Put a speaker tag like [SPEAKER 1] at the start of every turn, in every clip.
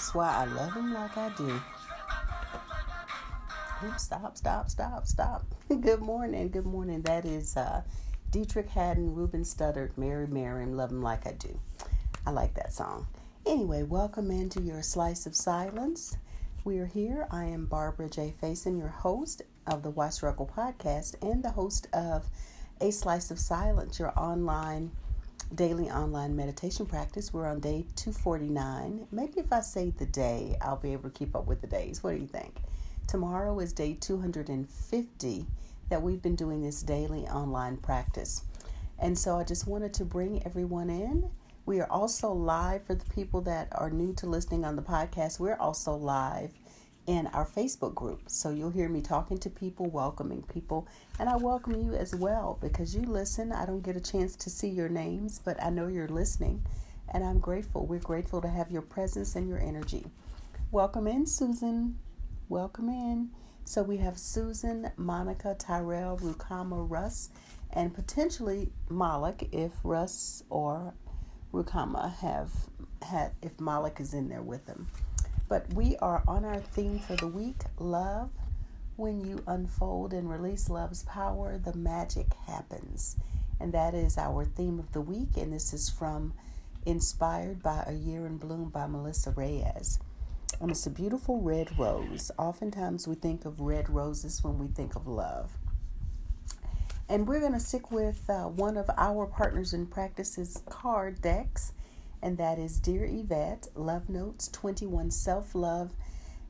[SPEAKER 1] That's why I love him like I do. Oops, stop, stop, stop, stop. good morning, good morning. That is uh, Deitrick Haddon, Ruben Studdard, Mary Miriam, Love Him Like I Do. I like that song. Anyway, welcome into your Slice of Silence. We are here. I am Barbara J. Faison, your host of the Why Struggle podcast and the host of A Slice of Silence, your online, daily online meditation practice. We're on day 249. Maybe if I say the day, I'll be able to keep up with the days. What do you think? Tomorrow is day 250 that we've been doing this daily online practice. And so I just wanted to bring everyone in we are also live for the people that are new to listening on the podcast. We're also live in our Facebook group. So you'll hear me talking to people, welcoming people, and I welcome you as well because you listen. I don't get a chance to see your names, but I know you're listening, and I'm grateful. We're grateful to have your presence and your energy. Welcome in, Susan. Welcome in. So we have Susan, Monica, Tyrell, Rukama, Russ, and potentially Malik if Russ or Rukama have had if Malik is in there with them. But we are on our theme for the week love. When you unfold and release love's power, the magic happens. And that is our theme of the week. And this is from Inspired by A Year in Bloom by Melissa Reyes. And it's a beautiful red rose. Oftentimes we think of red roses when we think of love. And we're going to stick with uh, one of our partners in practice's card decks, and that is Dear Yvette, Love Notes 21 Self Love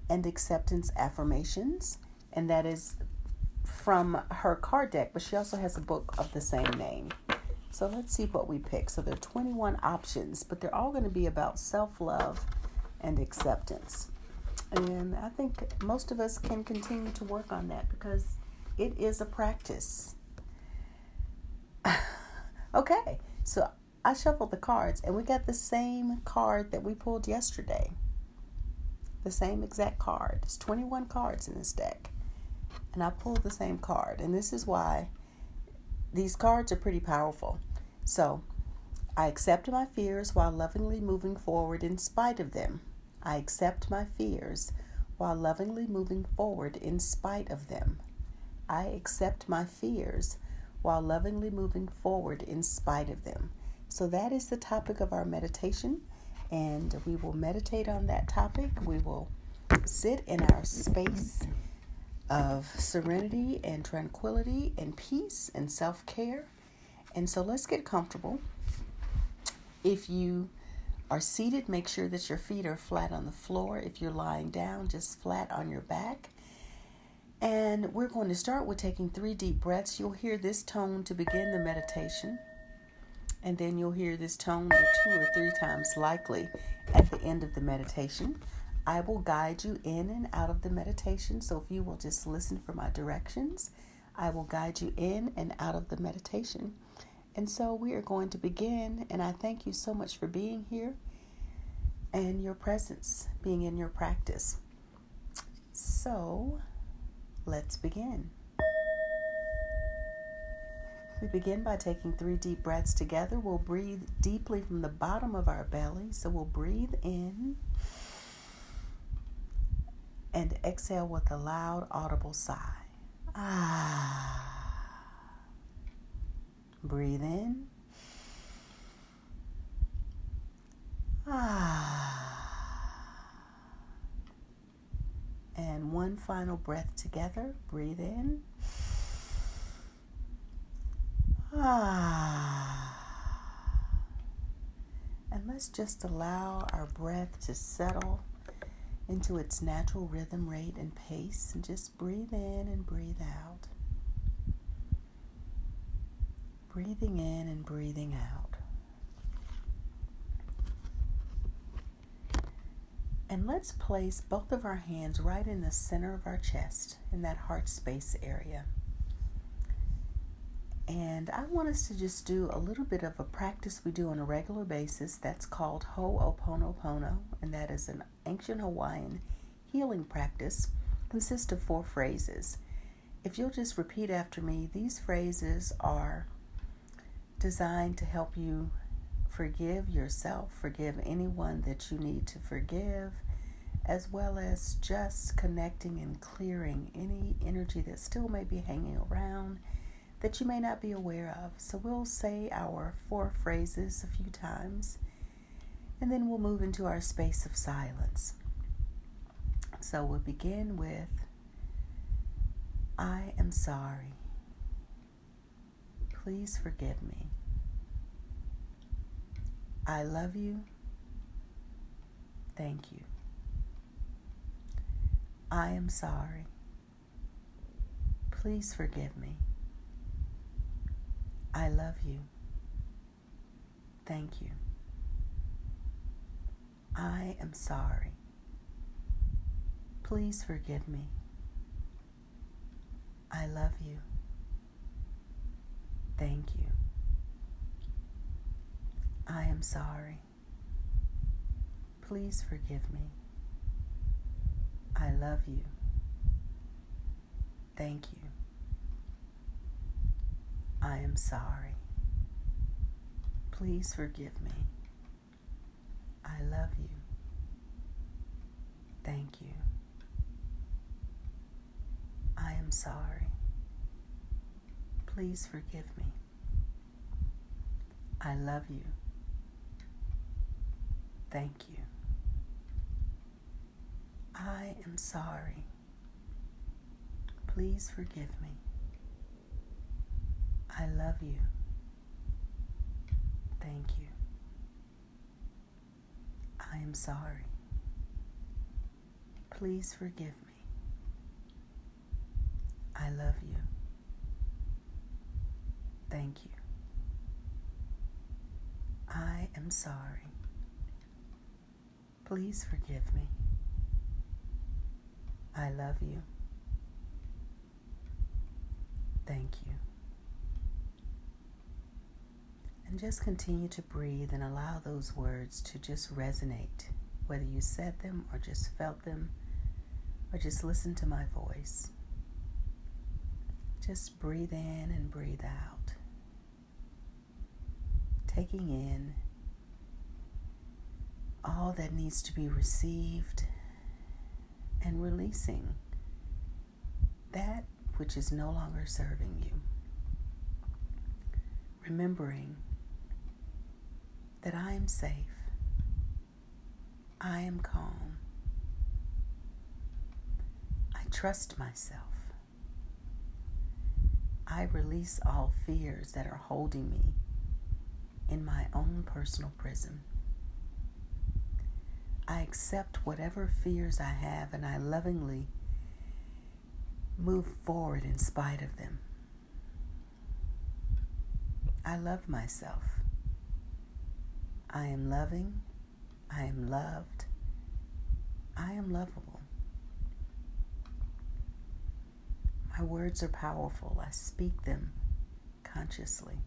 [SPEAKER 1] and Acceptance Affirmations. And that is from her card deck, but she also has a book of the same name. So let's see what we pick. So there are 21 options, but they're all going to be about self love and acceptance. And I think most of us can continue to work on that because it is a practice. okay, so I shuffled the cards and we got the same card that we pulled yesterday. The same exact card. There's 21 cards in this deck. And I pulled the same card. And this is why these cards are pretty powerful. So, I accept my fears while lovingly moving forward in spite of them. I accept my fears while lovingly moving forward in spite of them. I accept my fears while lovingly moving forward in spite of them. So, that is the topic of our meditation, and we will meditate on that topic. We will sit in our space of serenity and tranquility and peace and self care. And so, let's get comfortable. If you are seated, make sure that your feet are flat on the floor. If you're lying down, just flat on your back. And we're going to start with taking three deep breaths. You'll hear this tone to begin the meditation. And then you'll hear this tone two or three times likely at the end of the meditation. I will guide you in and out of the meditation. So if you will just listen for my directions, I will guide you in and out of the meditation. And so we are going to begin. And I thank you so much for being here and your presence, being in your practice. So Let's begin. We begin by taking three deep breaths together. We'll breathe deeply from the bottom of our belly. So we'll breathe in and exhale with a loud, audible sigh. Ah. Breathe in. Ah. And one final breath together. Breathe in. Ah. Ah. And let's just allow our breath to settle into its natural rhythm, rate, and pace. And just breathe in and breathe out. Breathing in and breathing out. And let's place both of our hands right in the center of our chest, in that heart space area. And I want us to just do a little bit of a practice we do on a regular basis that's called Ho'oponopono, and that is an ancient Hawaiian healing practice. Consists of four phrases. If you'll just repeat after me, these phrases are designed to help you Forgive yourself. Forgive anyone that you need to forgive. as well as just connecting and clearing any energy that still may be hanging around that you may not be aware of. So we'll say our four phrases a few times and then we'll move into our space of silence. So we'll begin with I am sorry. Please forgive me. I love you. Thank you. I am sorry. Please forgive me. I love you. Thank you. I am sorry. Please forgive me. I love you. Thank you. I am sorry. Please forgive me. I love you. Thank you. I am sorry. Please forgive me. I love you. Thank you. I am sorry. Please forgive me. I love you. Thank you. I am sorry. Please forgive me. I love you. Thank you. I am sorry. Please forgive me. I love you. Thank you. I am sorry. Please forgive me. I love you. Thank you. And just continue to breathe and allow those words to just resonate, whether you said them or just felt them or just listen to my voice. Just breathe in and breathe out, taking in all that needs to be received and releasing that which is no longer serving you. Remembering that I am safe, I am calm, I trust myself. I release all fears that are holding me in my own personal prison. I accept whatever fears I have and I lovingly move forward in spite of them. I love myself. I am loving. I am loved. I am lovable. My words are powerful. I speak them consciously.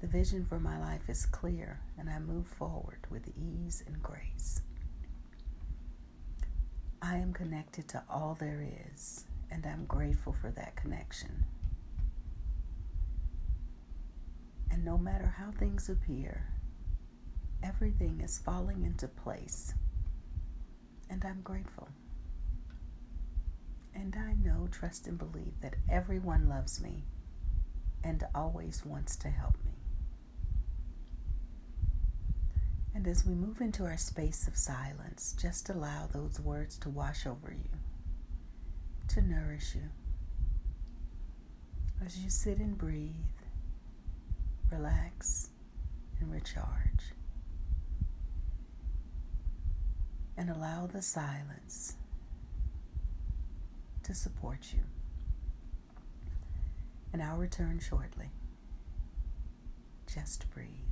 [SPEAKER 1] The vision for my life is clear, and I move forward with ease and grace. I am connected to all there is, and I'm grateful for that connection. And no matter how things appear, everything is falling into place, and I'm grateful. And I know, trust, and believe that everyone loves me and always wants to help me. And as we move into our space of silence, just allow those words to wash over you, to nourish you. As you sit and breathe, relax, and recharge. And allow the silence to support you. And I'll return shortly. Just breathe.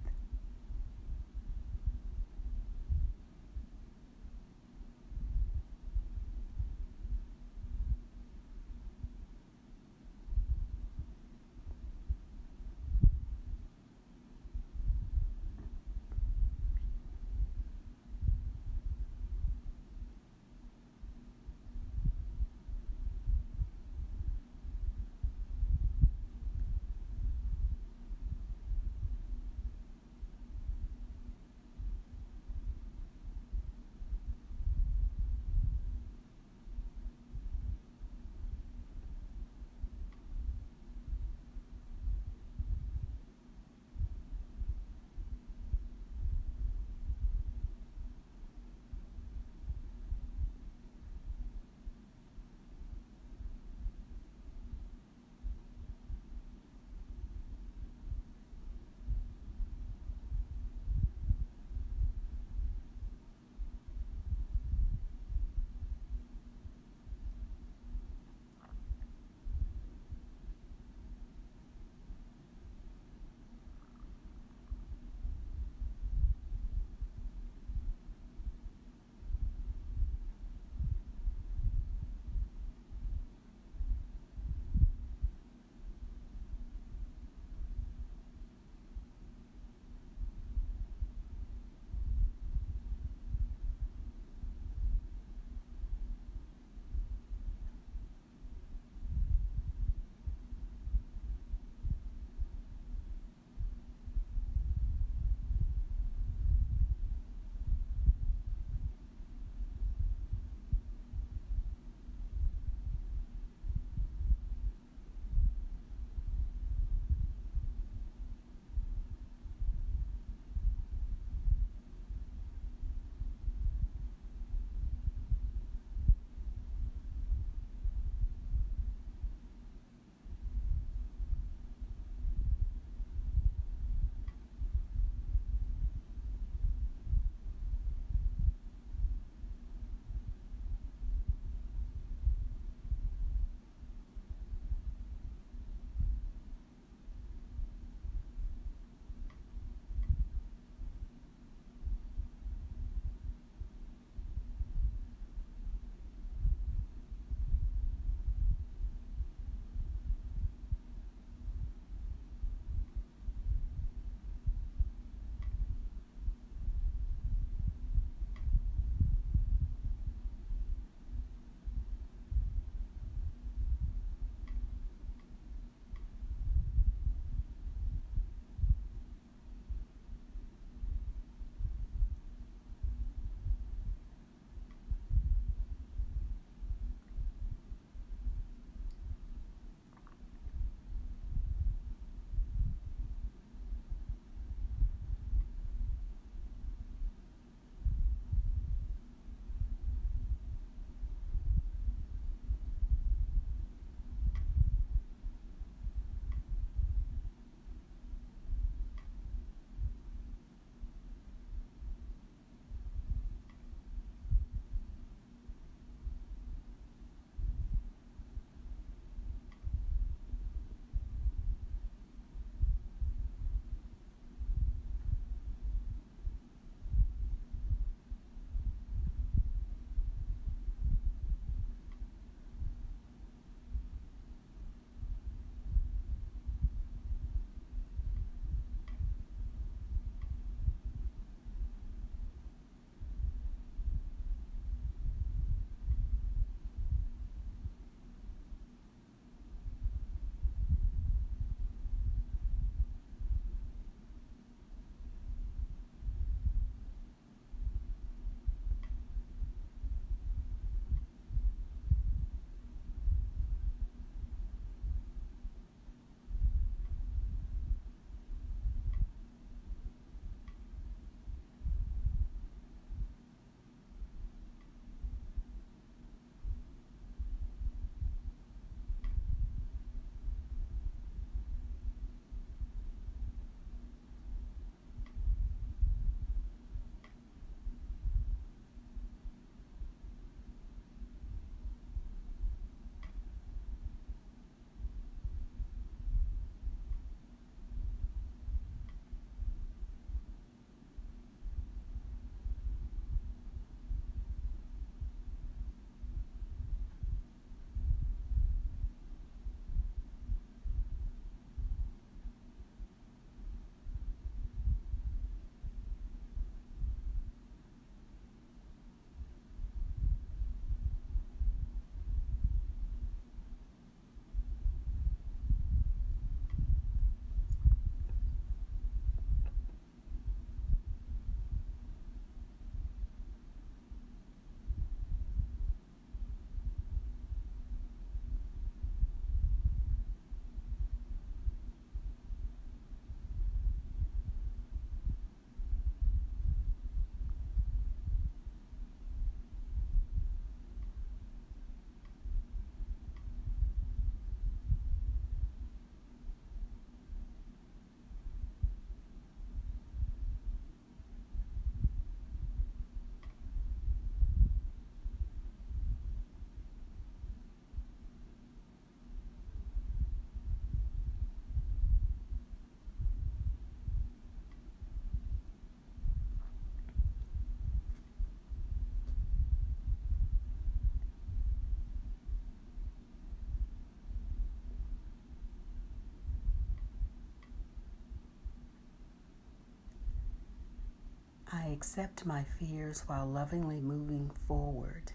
[SPEAKER 1] I accept my fears while lovingly moving forward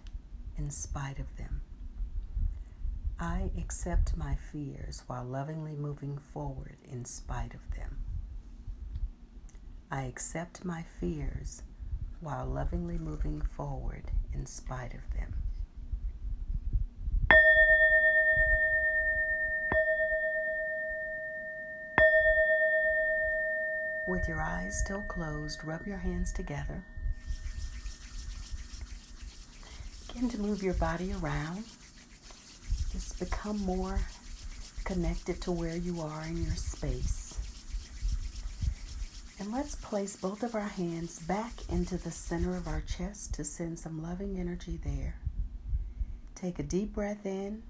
[SPEAKER 1] in spite of them. I accept my fears while lovingly moving forward in spite of them. I accept my fears while lovingly moving forward in spite of them. With your eyes still closed, rub your hands together. Begin to move your body around. Just become more connected to where you are in your space. And let's place both of our hands back into the center of our chest to send some loving energy there. Take a deep breath in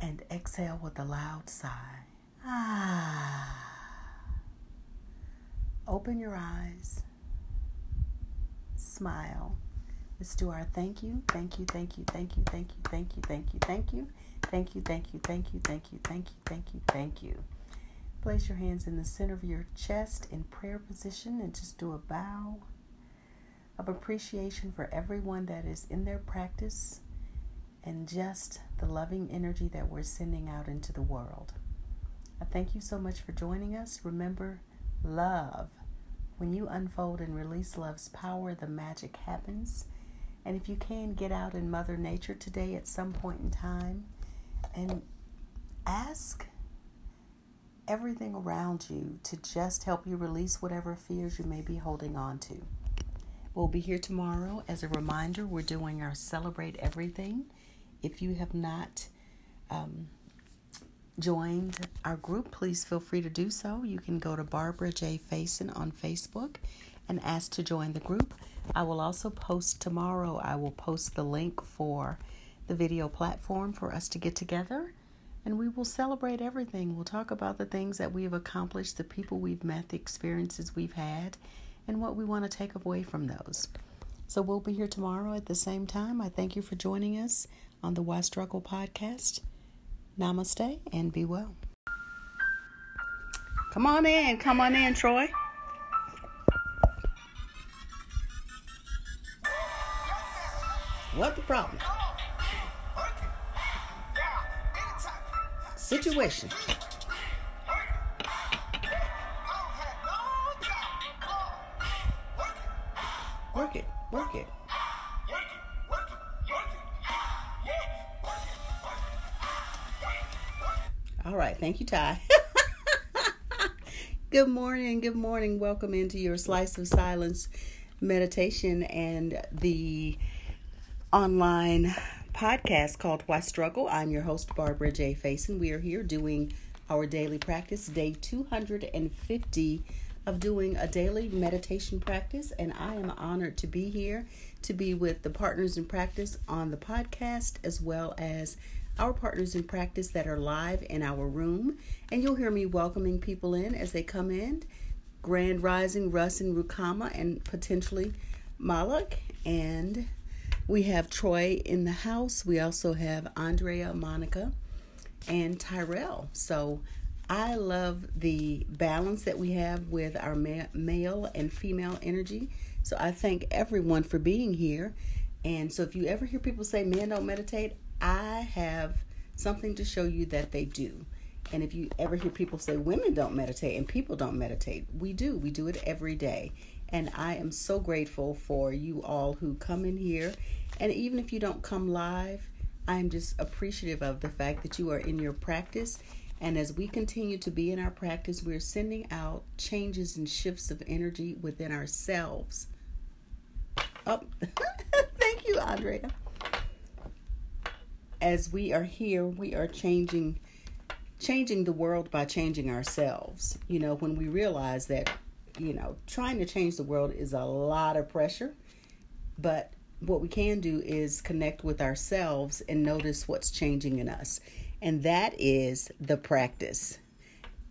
[SPEAKER 1] and exhale with a loud sigh. Ah. Open your eyes. Smile. Let's do our thank you, thank you, thank you, thank you, thank you, thank you, thank you, thank you, thank you, thank you, thank you, thank you, thank you, thank you, thank you. Place your hands in the center of your chest in prayer position and just do a bow of appreciation for everyone that is in their practice and just the loving energy that we're sending out into the world. I thank you so much for joining us. Remember, love. When you unfold and release love's power, the magic happens. And if you can, get out in Mother Nature today at some point in time and ask everything around you to just help you release whatever fears you may be holding on to. We'll be here tomorrow. As a reminder, we're doing our Celebrate Everything. If you have not um, joined our group, please feel free to do so. You can go to Barbara J. Faison on Facebook and ask to join the group. I will also post tomorrow, I will post the link for the video platform for us to get together and we will celebrate everything. We'll talk about the things that we've accomplished, the people we've met, the experiences we've had, and what we want to take away from those. So we'll be here tomorrow at the same time. I thank you for joining us on the Why Struggle podcast. Namaste and be well. Come on in. Come on in, Troy. What the problem? Situation. Work it, work it. All right, thank you, Ty. good morning, good morning. Welcome into your Slice of Silence meditation and the online podcast called Why Struggle. I'm your host, Barbara J. Faison. We are here doing our daily practice, day 250 of doing a daily meditation practice, and I am honored to be here to be with the partners in practice on the podcast as well as our partners in practice that are live in our room. And you'll hear me welcoming people in as they come in. Grand Rising, Russ and Rukama, and potentially Malak. And we have Troy in the house. We also have Andrea, Monica, and Tyrell. So I love the balance that we have with our male and female energy. So I thank everyone for being here. And so if you ever hear people say men don't meditate, I have something to show you that they do. And if you ever hear people say women don't meditate and people don't meditate, we do. We do it every day. And I am so grateful for you all who come in here. And even if you don't come live, I'm just appreciative of the fact that you are in your practice. And as we continue to be in our practice, we're sending out changes and shifts of energy within ourselves. Oh, thank you, Andrea as we are here, we are changing changing the world by changing ourselves. You know, when we realize that, you know, trying to change the world is a lot of pressure, but what we can do is connect with ourselves and notice what's changing in us. And that is the practice.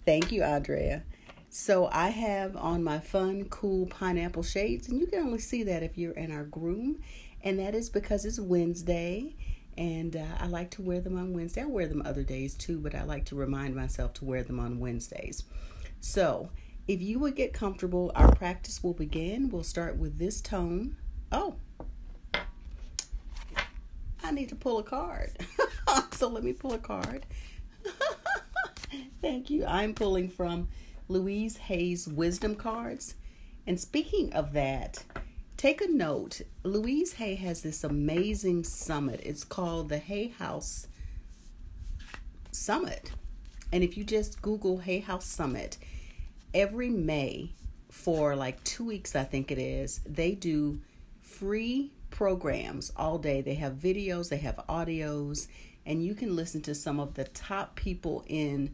[SPEAKER 1] Thank you, Andrea. So I have on my fun, cool pineapple shades, and you can only see that if you're in our groom. And that is because it's Wednesday and uh, I like to wear them on Wednesday. I wear them other days too, but I like to remind myself to wear them on Wednesdays. So, if you would get comfortable, our practice will begin. We'll start with this tone. Oh, I need to pull a card. so let me pull a card. Thank you. I'm pulling from Louise Hay's Wisdom Cards. And speaking of that, take a note. Louise Hay has this amazing summit. It's called the Hay House Summit. And if you just Google Hay House Summit, every May for like two weeks, I think it is, they do free programs all day. They have videos, they have audios, and you can listen to some of the top people in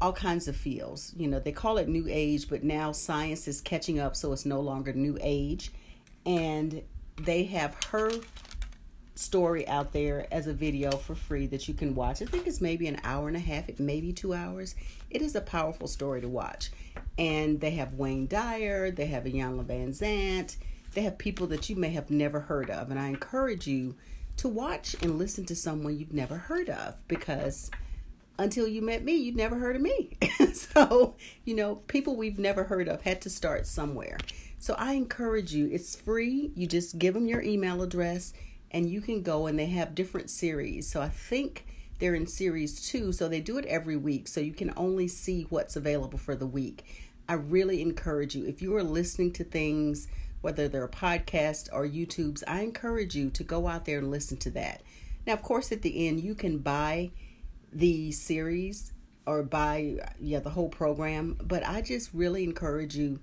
[SPEAKER 1] all kinds of fields. You know, they call it new age, but now science is catching up, so it's no longer new age. And they have her story out there as a video for free that you can watch. I think it's maybe an hour and a half, it maybe two hours. It is a powerful story to watch. And they have Wayne Dyer, they have Iyanla Vanzant, they have people that you may have never heard of. And I encourage you to watch and listen to someone you've never heard of because until you met me, you'd never heard of me. so, you know, people we've never heard of had to start somewhere. So I encourage you, it's free. You just give them your email address and you can go and they have different series. So I think they're in series two, so they do it every week, so you can only see what's available for the week. I really encourage you, if you are listening to things, whether they're a podcast or YouTube's, I encourage you to go out there and listen to that. Now, of course, at the end, you can buy the series or buy yeah the whole program but i just really encourage you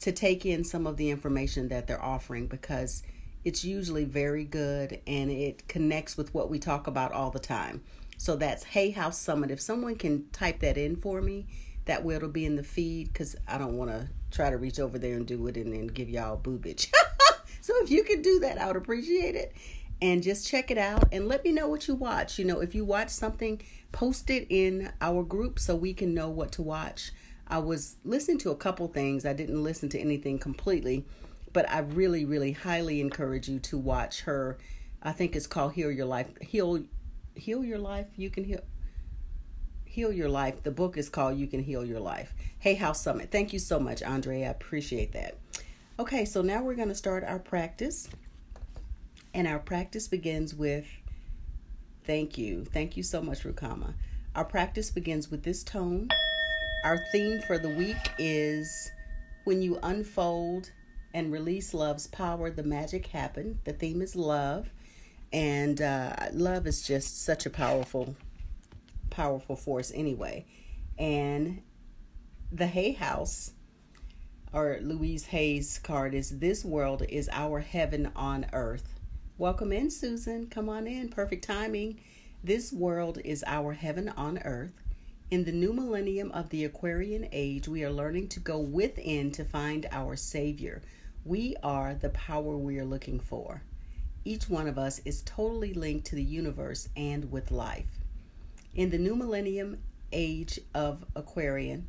[SPEAKER 1] to take in some of the information that they're offering because it's usually very good and it connects with what we talk about all the time. So that's Hay House Summit. If someone can type that in for me, that way it'll be in the feed because I don't want to try to reach over there and do it and then give y'all boobage. so if you could do that, I would appreciate it. And just check it out and let me know what you watch. You know, if you watch something, post it in our group so we can know what to watch. I was listening to a couple things. I didn't listen to anything completely but I really, really highly encourage you to watch her. I think it's called Heal Your Life. Heal, heal your life. You can heal. Heal Your Life. The book is called You Can Heal Your Life. Hay House Summit. Thank you so much, Andre. I appreciate that. Okay, so now we're going to start our practice. And our practice begins with thank you. Thank you so much, Rukama. Our practice begins with this tone. Our theme for the week is when you unfold and release love's power, the magic happened. The theme is love, and uh, love is just such a powerful, powerful force anyway. And the Hay House, or Louise Hay's card is This world is our heaven on earth. Welcome in, Susan. Come on in. Perfect timing. This world is our heaven on earth. In the new millennium of the Aquarian age, we are learning to go within to find our Savior. We are the power we are looking for. Each one of us is totally linked to the universe and with life. In the new millennium age of Aquarian,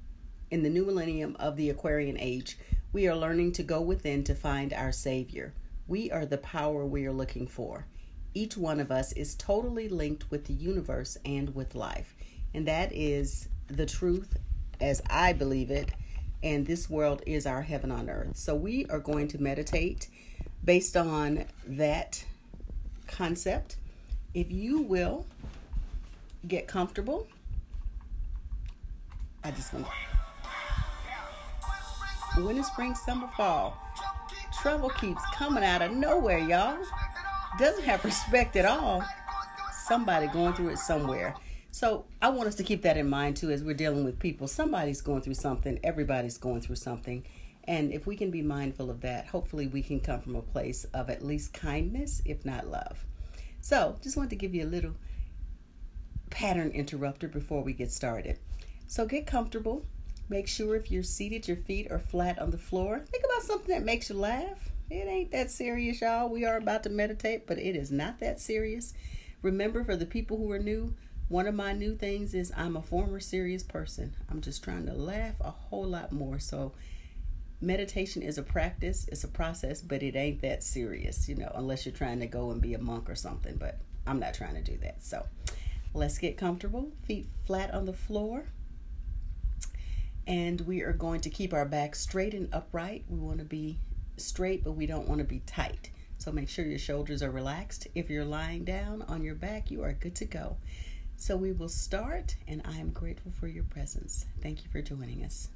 [SPEAKER 1] in the new millennium of the Aquarian age, we are learning to go within to find our Savior. We are the power we are looking for. Each one of us is totally linked with the universe and with life. And that is the truth as I believe it and this world is our heaven on earth. So we are going to meditate based on that concept. If you will get comfortable, I just want to. Winter, spring, summer, fall. Trouble keeps coming out of nowhere, y'all. Doesn't have respect at all. Somebody going through it somewhere. So I want us to keep that in mind too as we're dealing with people. Somebody's going through something, everybody's going through something. And if we can be mindful of that, hopefully we can come from a place of at least kindness, if not love. So just wanted to give you a little pattern interrupter before we get started. So get comfortable. Make sure if you're seated, your feet are flat on the floor. Think about something that makes you laugh. It ain't that serious, y'all. We are about to meditate, but it is not that serious. Remember, for the people who are new, one of my new things is I'm a former serious person. I'm just trying to laugh a whole lot more. So, meditation is a practice, it's a process, but it ain't that serious, you know, unless you're trying to go and be a monk or something. But I'm not trying to do that. So, let's get comfortable, feet flat on the floor. And we are going to keep our back straight and upright. We want to be straight, but we don't want to be tight. So make sure your shoulders are relaxed. If you're lying down on your back, you are good to go. So we will start, and I am grateful for your presence. Thank you for joining us.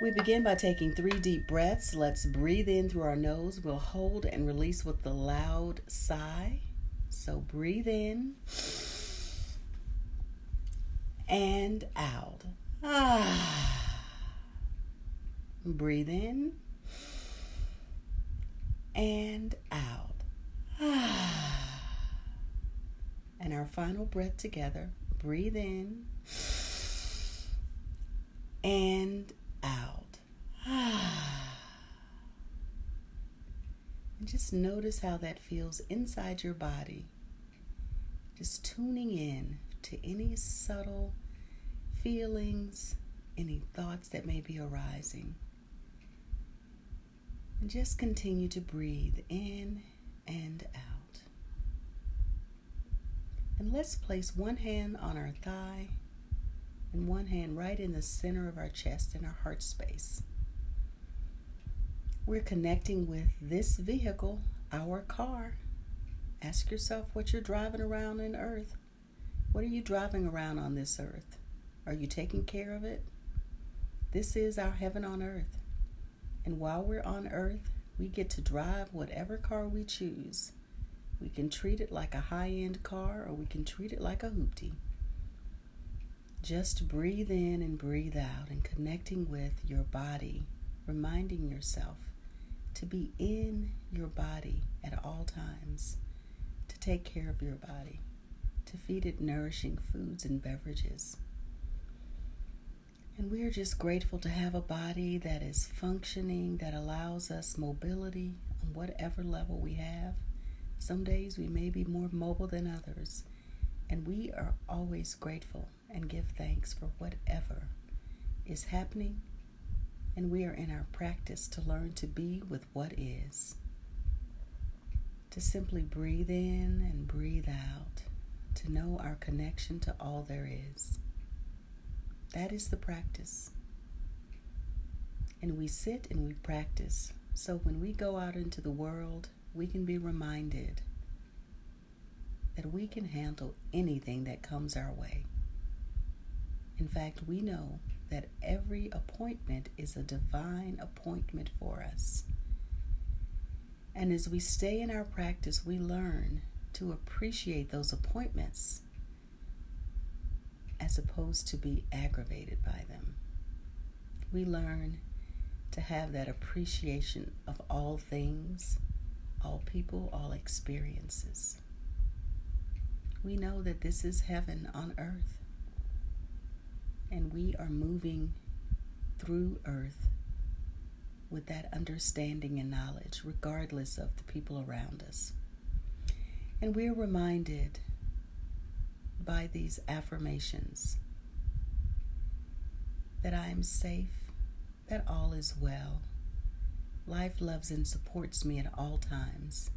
[SPEAKER 1] We begin by taking three deep breaths. Let's breathe in through our nose. We'll hold and release with the loud sigh. So breathe in and out. Ah. Breathe in and out. Ah. And our final breath together. Breathe in and out. and just notice how that feels inside your body. Just tuning in to any subtle feelings, any thoughts that may be arising. And just continue to breathe in and out. And let's place one hand on our thigh and one hand right in the center of our chest in our heart space. We're connecting with this vehicle, our car. Ask yourself what you're driving around in earth. What are you driving around on this earth? Are you taking care of it? This is our heaven on earth. And while we're on earth, we get to drive whatever car we choose. We can treat it like a high end car or we can treat it like a hoopty. Just breathe in and breathe out and connecting with your body, reminding yourself to be in your body at all times, to take care of your body, to feed it nourishing foods and beverages. And we are just grateful to have a body that is functioning, that allows us mobility on whatever level we have. Some days we may be more mobile than others, and we are always grateful and give thanks for whatever is happening, and we are in our practice to learn to be with what is. To simply breathe in and breathe out, to know our connection to all there is. That is the practice. And we sit and we practice. So when we go out into the world, we can be reminded that we can handle anything that comes our way. In fact, we know that every appointment is a divine appointment for us. And as we stay in our practice, we learn to appreciate those appointments as opposed to be aggravated by them. We learn to have that appreciation of all things, all people, all experiences. We know that this is heaven on earth and we are moving through earth with that understanding and knowledge, regardless of the people around us. And we're reminded by these affirmations that I am safe, that all is well. Life loves and supports me at all times.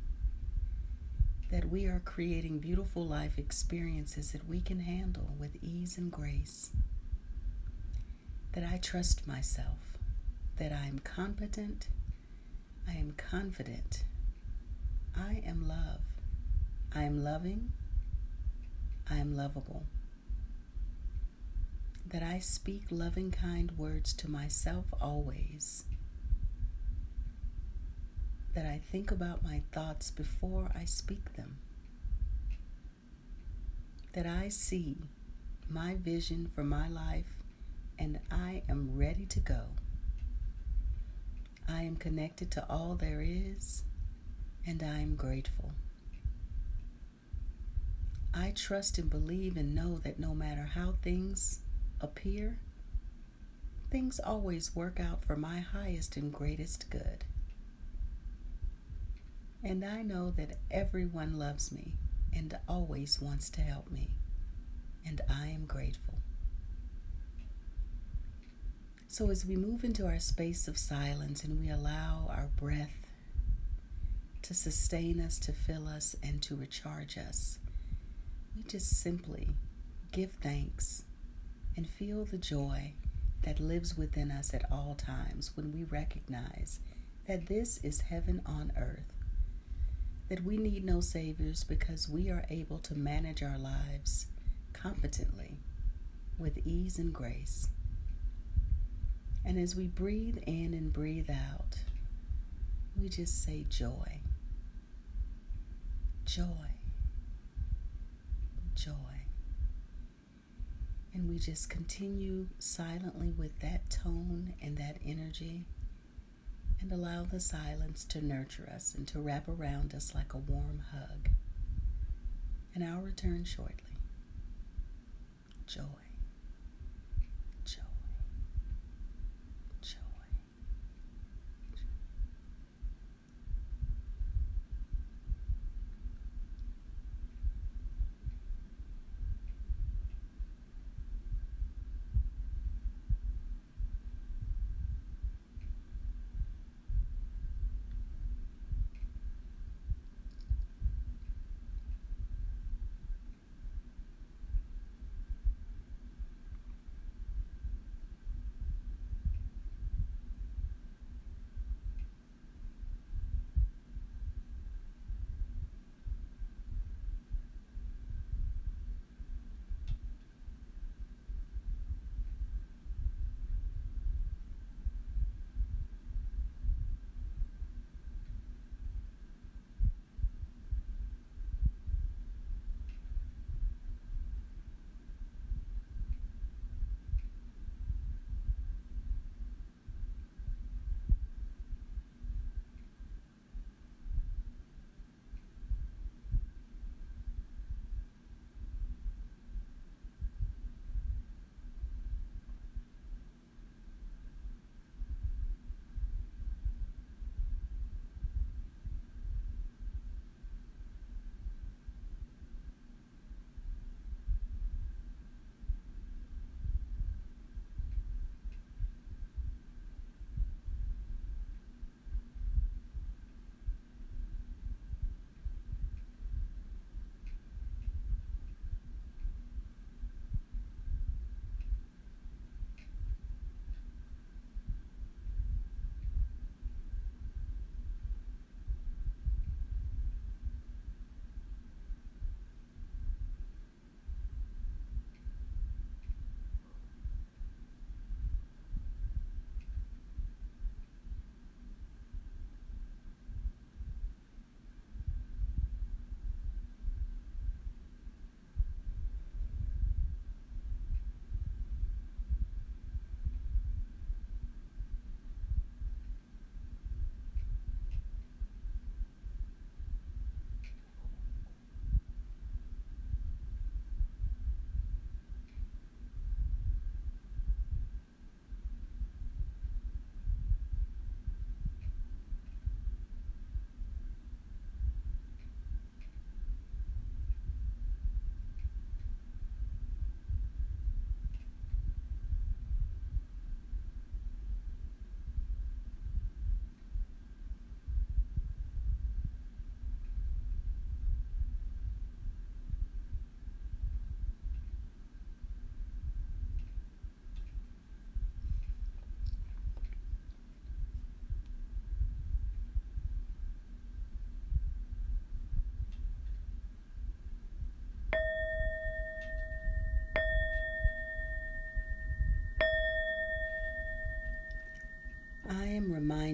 [SPEAKER 1] That we are creating beautiful life experiences that we can handle with ease and grace that I trust myself, that I am competent, I am confident, I am love, I am loving, I am lovable, that I speak loving, kind words to myself always, that I think about my thoughts before I speak them, that I see my vision for my life and I am ready to go. I am connected to all there is, and I am grateful. I trust and believe and know that no matter how things appear, things always work out for my highest and greatest good. And I know that everyone loves me and always wants to help me, and I am grateful. So, as we move into our space of silence and we allow our breath to sustain us, to fill us, and to recharge us, we just simply give thanks and feel the joy that lives within us at all times when we recognize that this is heaven on earth. That we need no saviors because we are able to manage our lives competently with ease and grace. And as we breathe in and breathe out, we just say joy, joy, joy. And we just continue silently with that tone and that energy and allow the silence to nurture us and to wrap around us like a warm hug. And I'll return shortly. Joy.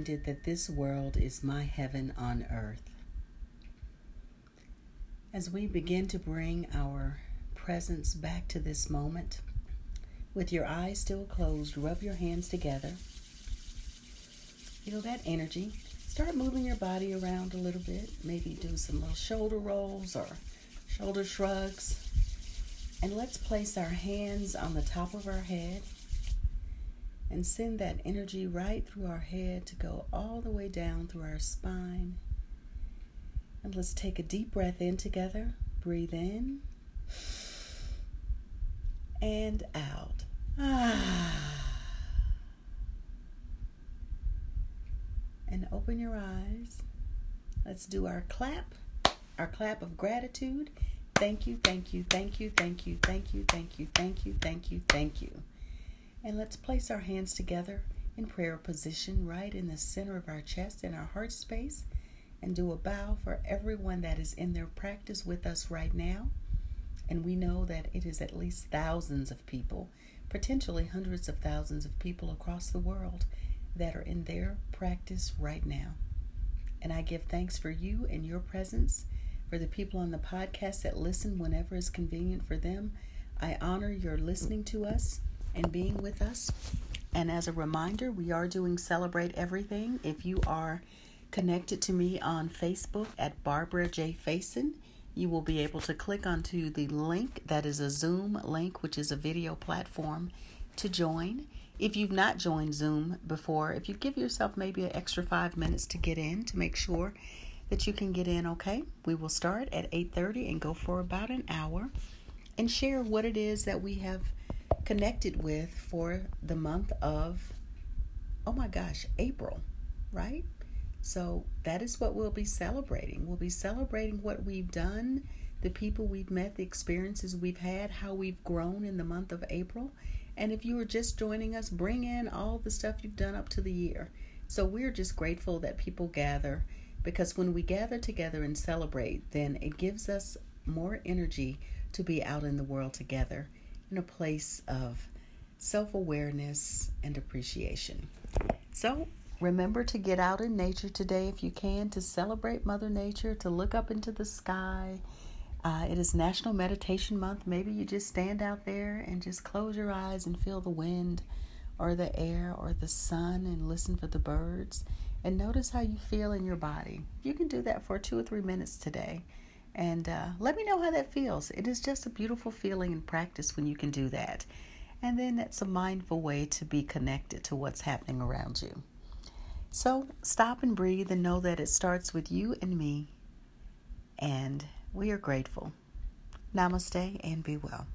[SPEAKER 1] Reminded that this world is my heaven on earth. As we begin to bring our presence back to this moment, with your eyes still closed, rub your hands together. Feel that energy. Start moving your body around a little bit. Maybe do some little shoulder rolls or shoulder shrugs. And let's place our hands on the top of our head and send that energy right through our head to go all the way down through our spine. And let's take a deep breath in together. Breathe in and out. Ah. And open your eyes. Let's do our clap, our clap of gratitude. Thank you, thank you, thank you, thank you, thank you, thank you, thank you, thank you, thank you. And let's place our hands together in prayer position right in the center of our chest in our heart space and do a bow for everyone that is in their practice with us right now. And we know that it is at least thousands of people, potentially hundreds of thousands of people across the world that are in their practice right now. And I give thanks for you and your presence, for the people on the podcast that listen whenever is convenient for them. I honor your listening to us and being with us. And as a reminder, we are doing Celebrate Everything. If you are connected to me on Facebook at Barbara J. Faison, you will be able to click onto the link that is a Zoom link, which is a video platform to join. If you've not joined Zoom before, if you give yourself maybe an extra five minutes to get in to make sure that you can get in, okay? We will start at 8:30 and go for about an hour and share what it is that we have connected with for the month of oh my gosh, April, right? So that is what we'll be celebrating. We'll be celebrating what we've done, the people we've met, the experiences we've had, how we've grown in the month of April. And if you are just joining us, bring in all the stuff you've done up to the year. So we're just grateful that people gather because when we gather together and celebrate, then it gives us more energy to be out in the world together in a place of self awareness and appreciation. So Remember to get out in nature today if you can, to celebrate Mother Nature, to look up into the sky. Uh, it is National Meditation Month. Maybe you just stand out there and just close your eyes and feel the wind or the air or the sun and listen for the birds and notice how you feel in your body. You can do that for two or three minutes today. And uh, let me know how that feels. It is just a beautiful feeling in practice when you can do that. And then it's a mindful way to be connected to what's happening around you. So stop and breathe and know that it starts with you and me. And we are grateful. Namaste and be well.